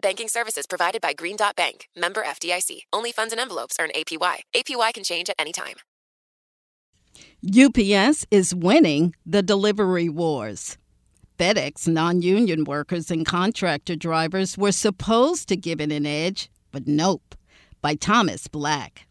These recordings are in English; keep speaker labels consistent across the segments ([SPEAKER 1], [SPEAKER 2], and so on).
[SPEAKER 1] Banking services provided by Green Dot Bank, member FDIC. Only funds and envelopes earn APY. APY can change at any time.
[SPEAKER 2] UPS is winning the delivery wars. FedEx non union workers and contractor drivers were supposed to give it an edge, but nope. By Thomas Black.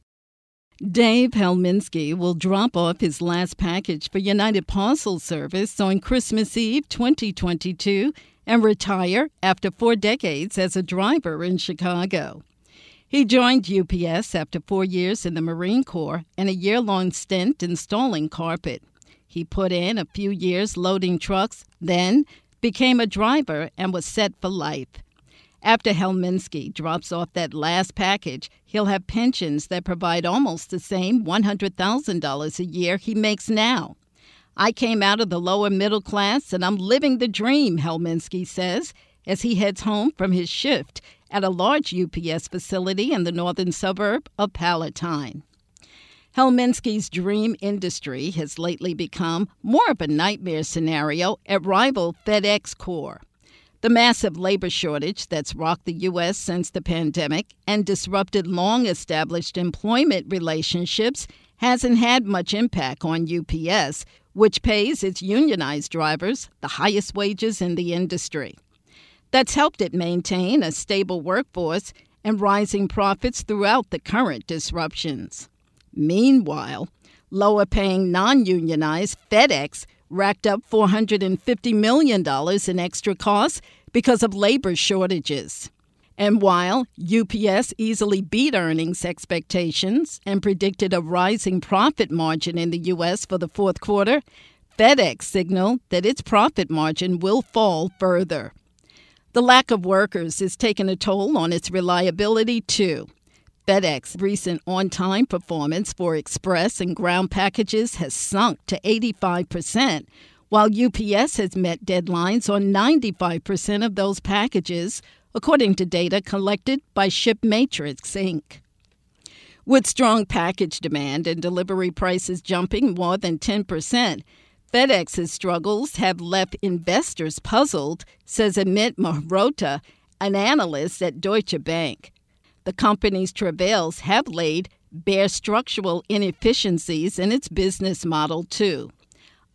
[SPEAKER 2] Dave Helminski will drop off his last package for United Parcel Service on Christmas Eve 2022 and retire after four decades as a driver in Chicago. He joined UPS after four years in the Marine Corps and a year long stint installing carpet. He put in a few years loading trucks, then became a driver and was set for life. After Helminski drops off that last package, he'll have pensions that provide almost the same $100,000 a year he makes now. I came out of the lower middle class and I'm living the dream, Helminski says, as he heads home from his shift at a large UPS facility in the northern suburb of Palatine. Helminski's dream industry has lately become more of a nightmare scenario at rival FedEx Corps. The massive labor shortage that's rocked the U.S. since the pandemic and disrupted long established employment relationships hasn't had much impact on UPS, which pays its unionized drivers the highest wages in the industry that's helped it maintain a stable workforce and rising profits throughout the current disruptions. Meanwhile, lower paying non unionized FedEx racked up $450 million in extra costs because of labor shortages. And while UPS easily beat earnings expectations and predicted a rising profit margin in the U.S. for the fourth quarter, FedEx signaled that its profit margin will fall further. The lack of workers is taking a toll on its reliability, too. FedEx recent on time performance for express and ground packages has sunk to 85%, while UPS has met deadlines on 95% of those packages, according to data collected by ShipMatrix Inc. With strong package demand and delivery prices jumping more than 10%, FedEx's struggles have left investors puzzled, says Amit Mehrotra, an analyst at Deutsche Bank. The company's travails have laid bare structural inefficiencies in its business model, too.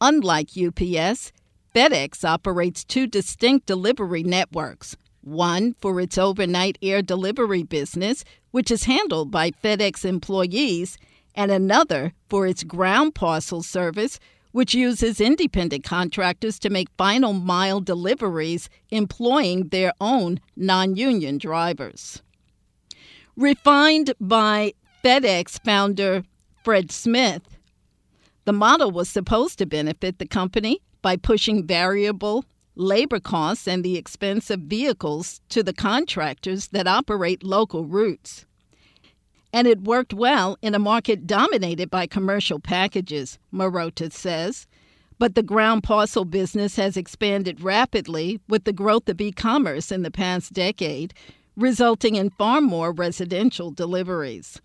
[SPEAKER 2] Unlike UPS, FedEx operates two distinct delivery networks one for its overnight air delivery business, which is handled by FedEx employees, and another for its ground parcel service, which uses independent contractors to make final mile deliveries employing their own non union drivers. Refined by FedEx founder Fred Smith, the model was supposed to benefit the company by pushing variable labor costs and the expense of vehicles to the contractors that operate local routes and it worked well in a market dominated by commercial packages, Mehrotra says. But the ground parcel business has expanded rapidly with the growth of e commerce in the past decade, resulting in far more residential deliveries.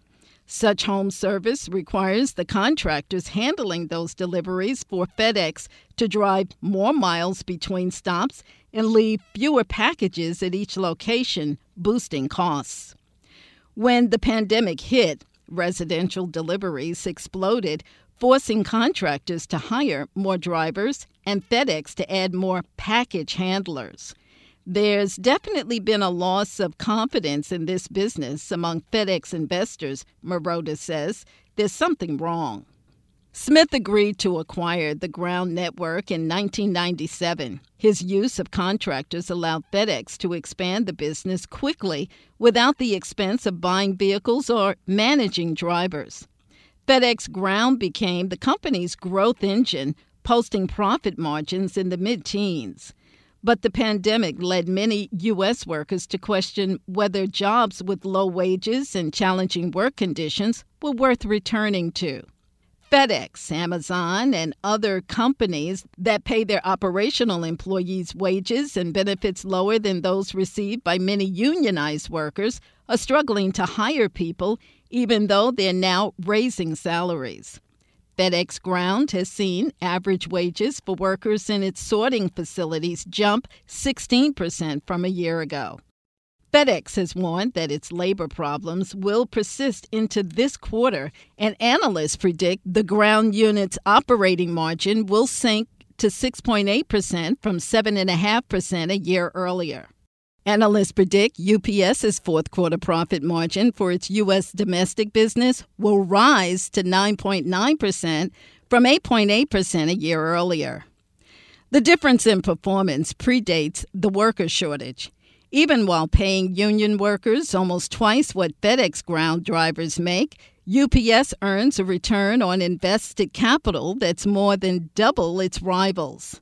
[SPEAKER 2] Such home service requires the contractors handling those deliveries for FedEx to drive more miles between stops and leave fewer packages at each location, boosting costs. When the pandemic hit, residential deliveries exploded, forcing contractors to hire more drivers and FedEx to add more package handlers. There's definitely been a loss of confidence in this business among FedEx investors, Mehrotra says. There's something wrong. Smith agreed to acquire the ground network in 1997. His use of contractors allowed FedEx to expand the business quickly without the expense of buying vehicles or managing drivers. FedEx Ground became the company's growth engine, posting profit margins in the mid teens. But the pandemic led many U.S. workers to question whether jobs with low wages and challenging work conditions were worth returning to. FedEx, Amazon, and other companies that pay their operational employees wages and benefits lower than those received by many unionized workers are struggling to hire people, even though they're now raising salaries. FedEx Ground has seen average wages for workers in its sorting facilities jump 16% from a year ago. FedEx has warned that its labor problems will persist into this quarter, and analysts predict the ground unit's operating margin will sink to 6.8% from 7.5% a year earlier. Analysts predict UPS's fourth quarter profit margin for its U.S. domestic business will rise to 9.9% from 8.8% a year earlier. The difference in performance predates the worker shortage. Even while paying union workers almost twice what FedEx ground drivers make, UPS earns a return on invested capital that's more than double its rivals.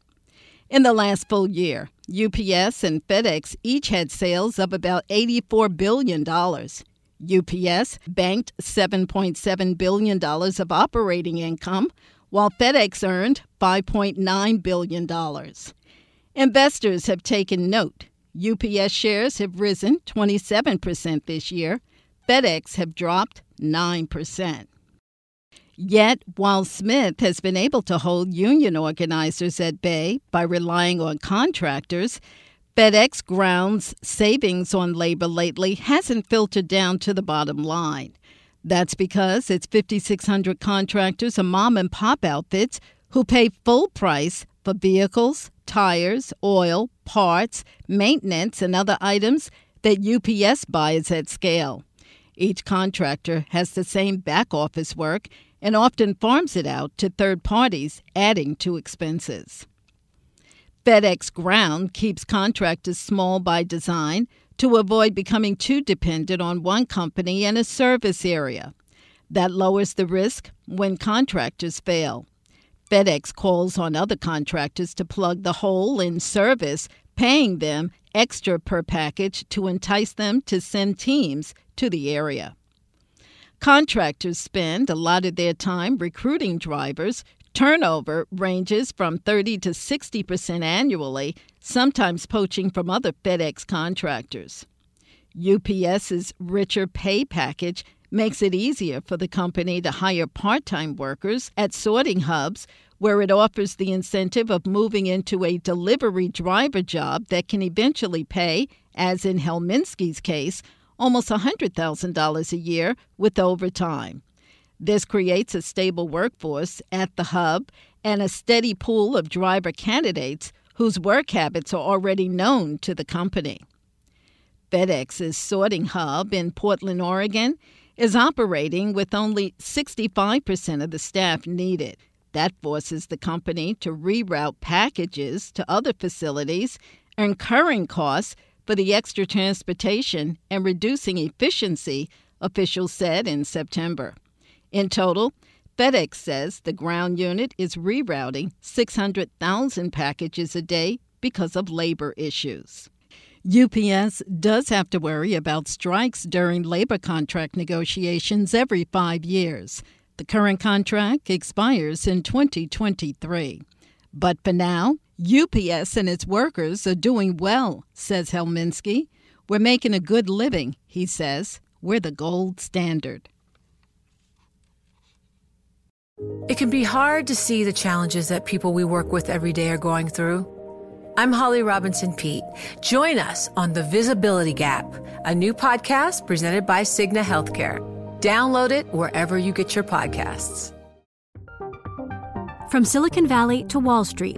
[SPEAKER 2] In the last full year, UPS and FedEx each had sales of about $84 billion. UPS banked $7.7 billion of operating income, while FedEx earned $5.9 billion. Investors have taken note. UPS shares have risen 27% this year. FedEx have dropped 9%. Yet, while Smith has been able to hold union organizers at bay by relying on contractors, FedEx Ground's savings on labor lately hasn't filtered down to the bottom line. That's because its 5,600 contractors are mom and pop outfits who pay full price for vehicles, tires, oil, parts, maintenance, and other items that UPS buys at scale. Each contractor has the same back office work and often farms it out to third parties, adding to expenses. FedEx Ground keeps contractors small by design to avoid becoming too dependent on one company and a service area. That lowers the risk when contractors fail. FedEx calls on other contractors to plug the hole in service, paying them extra per package to entice them to send teams to the area. Contractors spend a lot of their time recruiting drivers. Turnover ranges from 30 to 60 percent annually, sometimes poaching from other FedEx contractors. UPS's richer pay package makes it easier for the company to hire part time workers at sorting hubs, where it offers the incentive of moving into a delivery driver job that can eventually pay, as in Helminski's case, almost $100,000 a year with overtime. This creates a stable workforce at the hub and a steady pool of driver candidates whose work habits are already known to the company. FedEx's sorting hub in Portland, Oregon, is operating with only 65% of the staff needed. That forces the company to reroute packages to other facilities, incurring costs for the extra transportation and reducing efficiency, officials said in September. In total, FedEx says the ground unit is rerouting 600,000 packages a day because of labor issues. UPS does have to worry about strikes during labor contract negotiations every five years. The current contract expires in 2023. But for now, UPS and its workers are doing well, says Helminski. We're making a good living, he says. We're the gold standard.
[SPEAKER 3] It can be hard to see the challenges that people we work with every day are going through. I'm Holly Robinson Peete. Join us on The Visibility Gap, a new podcast presented by Cigna Healthcare. Download it wherever you get your podcasts.
[SPEAKER 4] From Silicon Valley to Wall Street.